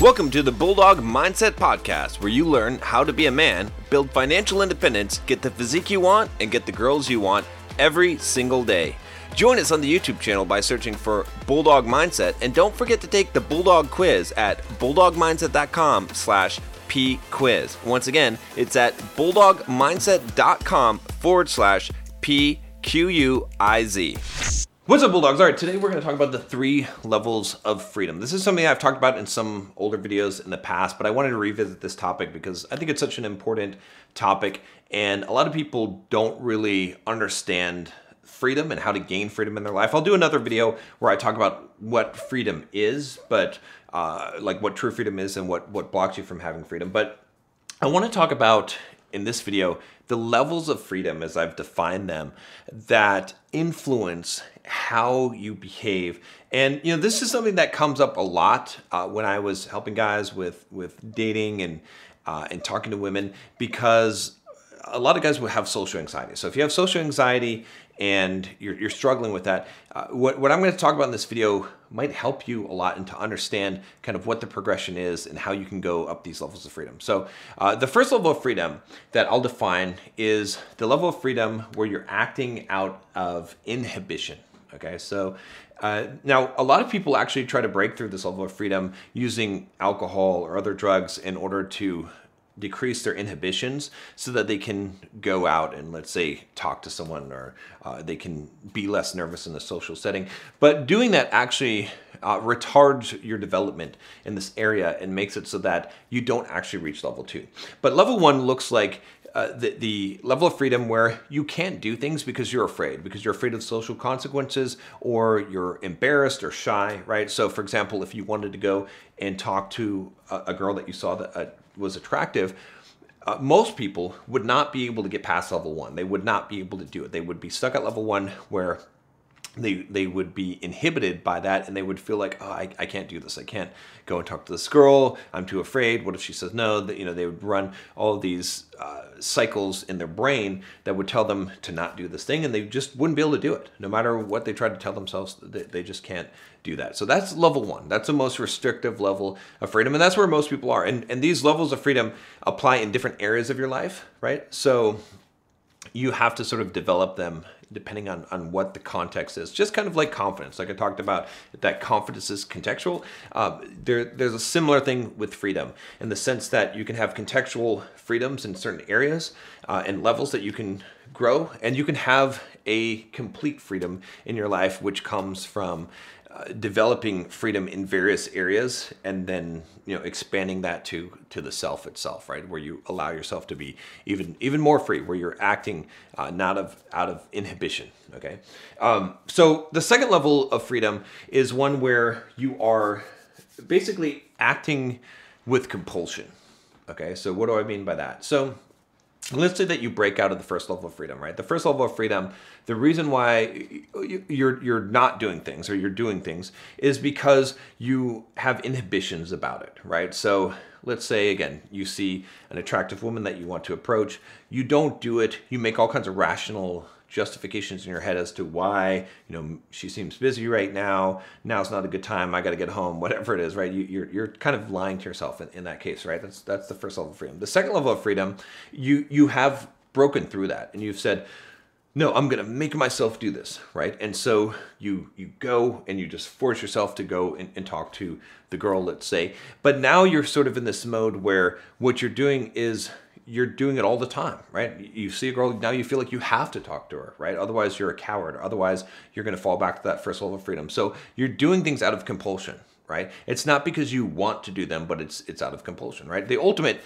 Welcome to the Bulldog Mindset Podcast, where you learn how to be a man, build financial independence, get the physique you want, and get the girls you want every single day. Join us on the YouTube channel by searching for Bulldog Mindset, and don't forget to take the Bulldog Quiz at bulldogmindset.com slash pquiz. Once again, it's at bulldogmindset.com forward slash pquiz. What's up, Bulldogs? All right, today we're going to talk about the three levels of freedom. This is something I've talked about in some older videos in the past, but I wanted to revisit this topic because I think it's such an important topic, and a lot of people don't really understand freedom and how to gain freedom in their life. I'll do another video where I talk about what freedom is, but uh, like what true freedom is and what, what blocks you from having freedom. But I want to talk about in this video the levels of freedom as I've defined them that influence how you behave. And you know, this is something that comes up a lot uh, when I was helping guys with with dating and uh, and talking to women because a lot of guys will have social anxiety. So if you have social anxiety and you're, you're struggling with that, uh, what, what I'm going to talk about in this video might help you a lot and to understand kind of what the progression is and how you can go up these levels of freedom. So uh, the first level of freedom that I'll define is the level of freedom where you're acting out of inhibition. Okay, so uh, now a lot of people actually try to break through this level of freedom using alcohol or other drugs in order to decrease their inhibitions so that they can go out and let's say talk to someone or uh, they can be less nervous in a social setting but doing that actually uh, retards your development in this area and makes it so that you don't actually reach level two but level one looks like uh, the, the level of freedom where you can't do things because you're afraid, because you're afraid of social consequences or you're embarrassed or shy, right? So, for example, if you wanted to go and talk to a, a girl that you saw that uh, was attractive, uh, most people would not be able to get past level one. They would not be able to do it. They would be stuck at level one where they they would be inhibited by that and they would feel like oh I, I can't do this. I can't go and talk to this girl. I'm too afraid. What if she says no? That you know they would run all these uh, cycles in their brain that would tell them to not do this thing and they just wouldn't be able to do it. No matter what they tried to tell themselves they, they just can't do that. So that's level one. That's the most restrictive level of freedom and that's where most people are. And, and these levels of freedom apply in different areas of your life right? So you have to sort of develop them depending on, on what the context is. Just kind of like confidence, like I talked about, that confidence is contextual. Uh, there, there's a similar thing with freedom in the sense that you can have contextual freedoms in certain areas uh, and levels that you can grow, and you can have a complete freedom in your life, which comes from developing freedom in various areas and then you know expanding that to to the self itself right? Where you allow yourself to be even even more free where you're acting uh, not of out of inhibition okay? Um, so the second level of freedom is one where you are basically acting with compulsion okay? So what do i mean by that? So let's say that you break out of the first level of freedom right? The first level of freedom the reason why you're you're not doing things or you're doing things is because you have inhibitions about it right? So let's say again you see an attractive woman that you want to approach. You don't do it. You make all kinds of rational justifications in your head as to why you know she seems busy right now now's not a good time i got to get home whatever it is right? You, are you're, you're kind of lying to yourself in, in that case right? That's that's the first level of freedom. The second level of freedom you you have broken through that and you've said no i'm going to make myself do this right? And so you you go and you just force yourself to go and, and talk to the girl let's say. But now you're sort of in this mode where what you're doing is you're doing it all the time, right? You see a girl, now you feel like you have to talk to her, right? Otherwise, you're a coward. Otherwise, you're going to fall back to that first level of freedom. So you're doing things out of compulsion, right? It's not because you want to do them, but it's it's out of compulsion, right? The ultimate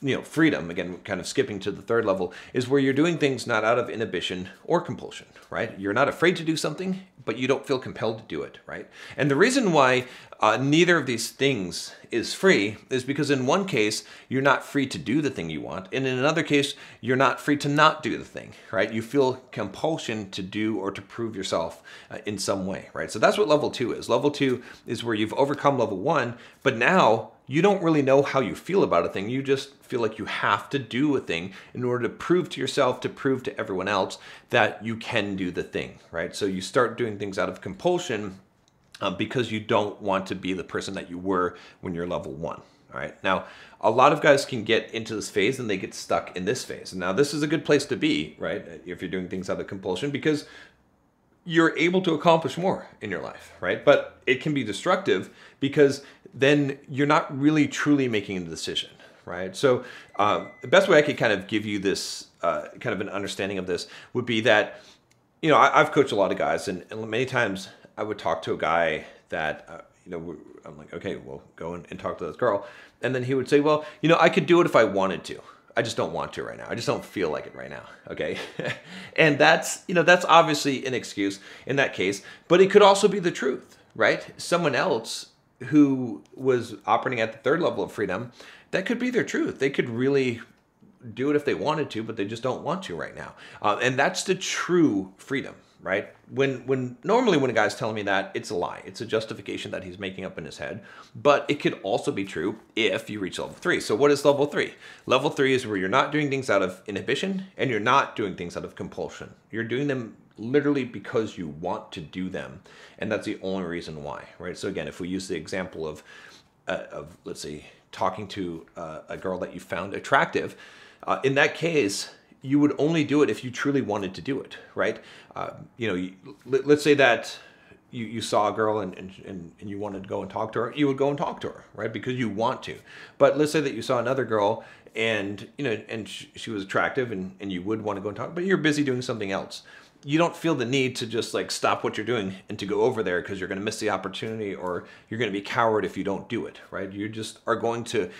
you know freedom again kind of skipping to the third level is where you're doing things not out of inhibition or compulsion right you're not afraid to do something but you don't feel compelled to do it right and the reason why uh, neither of these things is free is because in one case you're not free to do the thing you want and in another case you're not free to not do the thing right you feel compulsion to do or to prove yourself uh, in some way right so that's what level two is level two is where you've overcome level one but now you don't really know how you feel about a thing. You just feel like you have to do a thing in order to prove to yourself, to prove to everyone else that you can do the thing, right? So you start doing things out of compulsion um, because you don't want to be the person that you were when you're level one. All right. Now, a lot of guys can get into this phase and they get stuck in this phase. And now, this is a good place to be, right? If you're doing things out of compulsion, because you're able to accomplish more in your life, right? But it can be destructive because then you're not really truly making a decision, right? So, um, the best way I could kind of give you this uh, kind of an understanding of this would be that, you know, I, have coached a lot of guys, and, and many times I would talk to a guy that, uh, you know, I'm like, okay, well, go and, and talk to this girl. And then he would say, well, you know, I could do it if I wanted to. I just don't want to right now. I just don't feel like it right now. Okay. and that's, you know, that's obviously an excuse in that case, but it could also be the truth, right? Someone else who was operating at the third level of freedom, that could be their truth. They could really do it if they wanted to, but they just don't want to right now. Uh, and that's the true freedom, right? When when normally when a guy's telling me that, it's a lie. It's a justification that he's making up in his head. But it could also be true if you reach level three. So what is level three? Level three is where you're not doing things out of inhibition and you're not doing things out of compulsion. You're doing them literally because you want to do them, and that's the only reason why, right? So again, if we use the example of uh, of let's say talking to uh, a girl that you found attractive, uh, in that case you would only do it if you truly wanted to do it, right? Uh, you know, you, let, us say that you, you saw a girl and, and, and you wanted to go and talk to her, you would go and talk to her, right? Because you want to. But let's say that you saw another girl and, you know, and she, she was attractive and, and you would want to go and talk, but you're busy doing something else you don't feel the need to just like stop what you're doing and to go over there because you're going to miss the opportunity or you're going to be coward if you don't do it, right? You just are going to.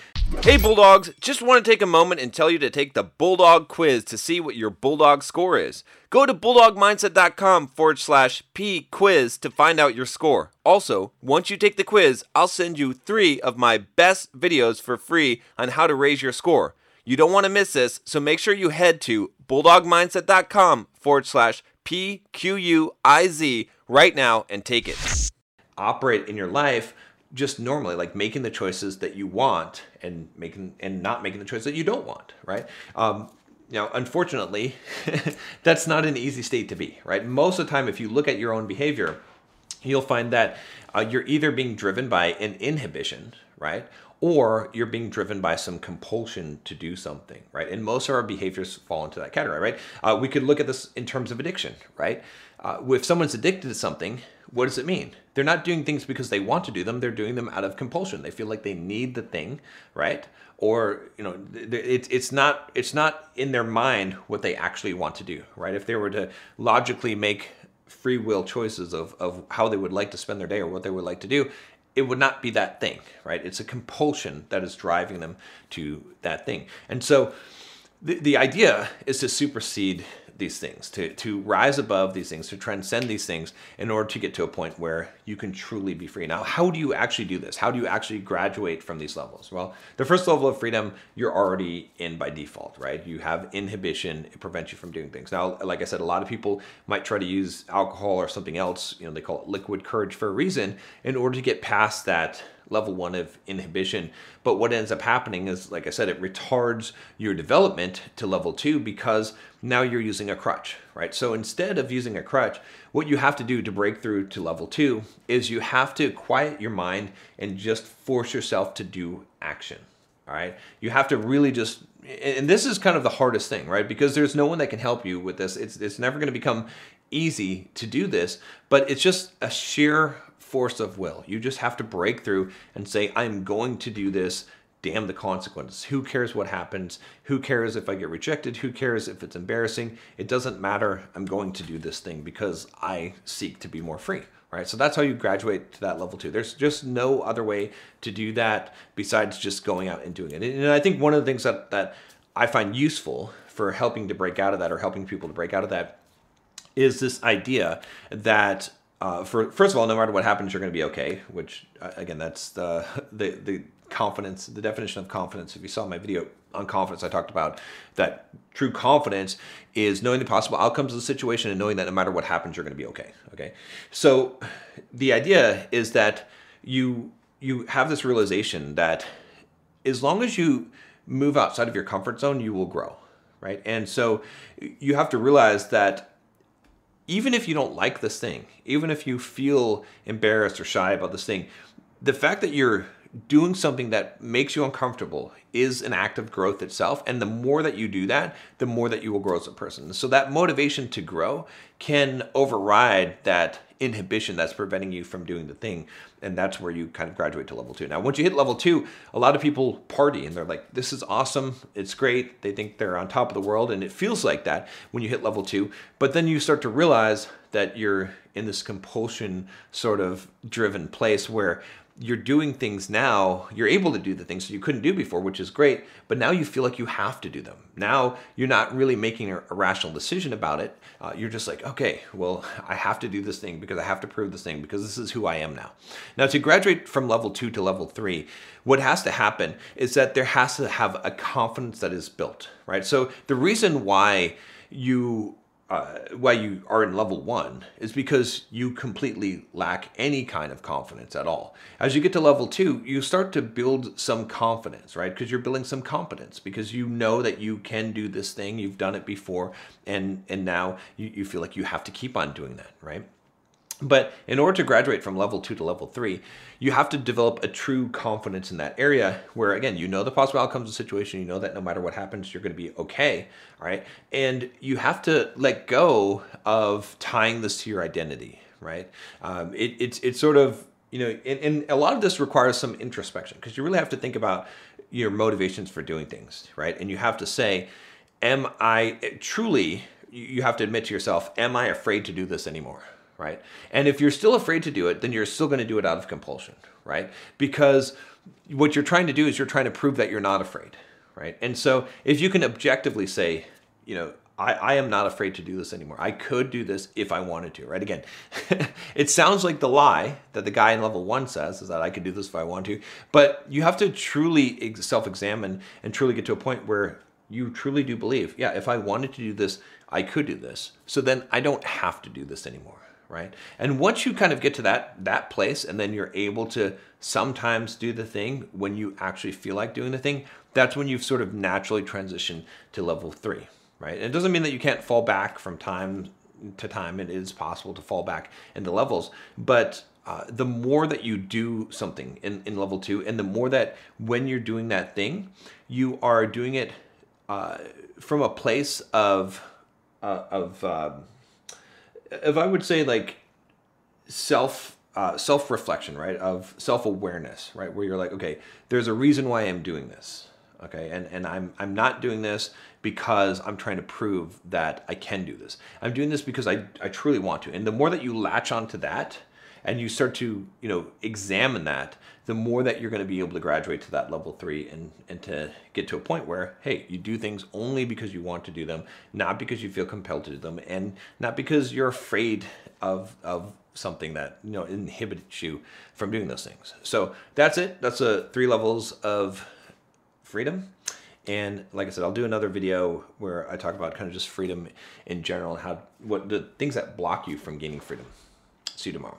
Hey, Bulldogs, just want to take a moment and tell you to take the Bulldog quiz to see what your Bulldog score is. Go to bulldogmindset.com forward slash P quiz to find out your score. Also, once you take the quiz, I'll send you three of my best videos for free on how to raise your score. You don't want to miss this, so make sure you head to bulldogmindset.com forward slash P Q U I Z right now and take it. Operate in your life just normally, like making the choices that you want and making and not making the choices that you don't want, right? Um, now, unfortunately, that's not an easy state to be, right? Most of the time, if you look at your own behavior, you'll find that uh, you're either being driven by an inhibition, right? Or you're being driven by some compulsion to do something, right? And most of our behaviors fall into that category, right? Uh, we could look at this in terms of addiction, right? Uh, if someone's addicted to something, what does it mean? They're not doing things because they want to do them. They're doing them out of compulsion. They feel like they need the thing, right? Or you know, it's it's not it's not in their mind what they actually want to do, right? If they were to logically make free will choices of, of how they would like to spend their day or what they would like to do, it would not be that thing, right? It's a compulsion that is driving them to that thing. And so the, the idea is to supersede these things, to, to rise above these things, to transcend these things in order to get to a point where you can truly be free. Now, how do you actually do this? How do you actually graduate from these levels? Well, the first level of freedom, you're already in by default, right? You have inhibition, it prevents you from doing things. Now, like I said, a lot of people might try to use alcohol or something else, you know, they call it liquid courage for a reason, in order to get past that level one of inhibition. But what ends up happening is, like I said, it retards your development to level two because now you're using a crutch, right? So instead of using a crutch, what you have to do to break through to level two is you have to quiet your mind and just force yourself to do action. All right. You have to really just, and this is kind of the hardest thing, right? Because there's no one that can help you with this. It's, it's never going to become easy to do this, but it's just a sheer force of will. You just have to break through and say, I'm going to do this. Damn the consequences. Who cares what happens? Who cares if I get rejected? Who cares if it's embarrassing? It doesn't matter. I'm going to do this thing because I seek to be more free. Right. So that's how you graduate to that level two. There's just no other way to do that besides just going out and doing it. And I think one of the things that, that I find useful for helping to break out of that or helping people to break out of that is this idea that uh, for first of all, no matter what happens, you're going to be okay. Which uh, again, that's the, the the confidence, the definition of confidence. If you saw my video on confidence, I talked about that true confidence is knowing the possible outcomes of the situation and knowing that no matter what happens, you're going to be okay. Okay, so the idea is that you you have this realization that as long as you move outside of your comfort zone, you will grow, right? And so you have to realize that even if you don't like this thing, even if you feel embarrassed or shy about this thing, the fact that you're doing something that makes you uncomfortable is an act of growth itself. And the more that you do that, the more that you will grow as a person. So that motivation to grow can override that inhibition that's preventing you from doing the thing. And that's where you kind of graduate to level two. Now, once you hit level two, a lot of people party and they're like, this is awesome. It's great. They think they're on top of the world. And it feels like that when you hit level two. But then you start to realize that you're in this compulsion sort of driven place where you're doing things now, you're able to do the things that you couldn't do before, which is great, but now you feel like you have to do them. Now you're not really making a, rational decision about it. Uh, you're just like, okay, well, I have to do this thing because I have to prove this thing because this is who I am now. Now, to graduate from level two to level three, what has to happen is that there has to have a confidence that is built, right? So the reason why you uh, why you are in level one is because you completely lack any kind of confidence at all. As you get to level two, you start to build some confidence, right? Because you're building some competence because you know that you can do this thing, you've done it before, and and now you, you feel like you have to keep on doing that, right? But in order to graduate from level two to level three, you have to develop a true confidence in that area where, again, you know the possible outcomes of the situation. You know that no matter what happens, you're going to be okay. All right. And you have to let go of tying this to your identity, right? Um, it, it's, it's sort of, you know, and, and a lot of this requires some introspection because you really have to think about your motivations for doing things, right? And you have to say, am I truly, you have to admit to yourself, am I afraid to do this anymore? Right? And if you're still afraid to do it, then you're still going to do it out of compulsion, right? Because what you're trying to do is you're trying to prove that you're not afraid, right? And so if you can objectively say, you know, I, I am not afraid to do this anymore. I could do this if I wanted to, right? Again, it sounds like the lie that the guy in level one says is that I could do this if I want to, but you have to truly self examine and truly get to a point where you truly do believe, yeah, if I wanted to do this, I could do this. So then I don't have to do this anymore right? And once you kind of get to that that place and then you're able to sometimes do the thing when you actually feel like doing the thing, that's when you've sort of naturally transitioned to level 3, right? And it doesn't mean that you can't fall back from time to time. It is possible to fall back into levels, but uh, the more that you do something in, in level two, and the more that when you're doing that thing, you are doing it uh, from a place of uh, of um, if I would say like self uh, self reflection, right, of self awareness, right, where you're like, okay, there's a reason why I'm doing this, okay, and and I'm I'm not doing this because I'm trying to prove that I can do this. I'm doing this because I I truly want to, and the more that you latch onto that, and you start to you know examine that the more that you're going to be able to graduate to that level three and and to get to a point where hey you do things only because you want to do them not because you feel compelled to do them and not because you're afraid of of something that you know inhibits you from doing those things so that's it that's the three levels of freedom and like I said, I'll do another video where I talk about kind of just freedom in general and how what the things that block you from gaining freedom. See you tomorrow.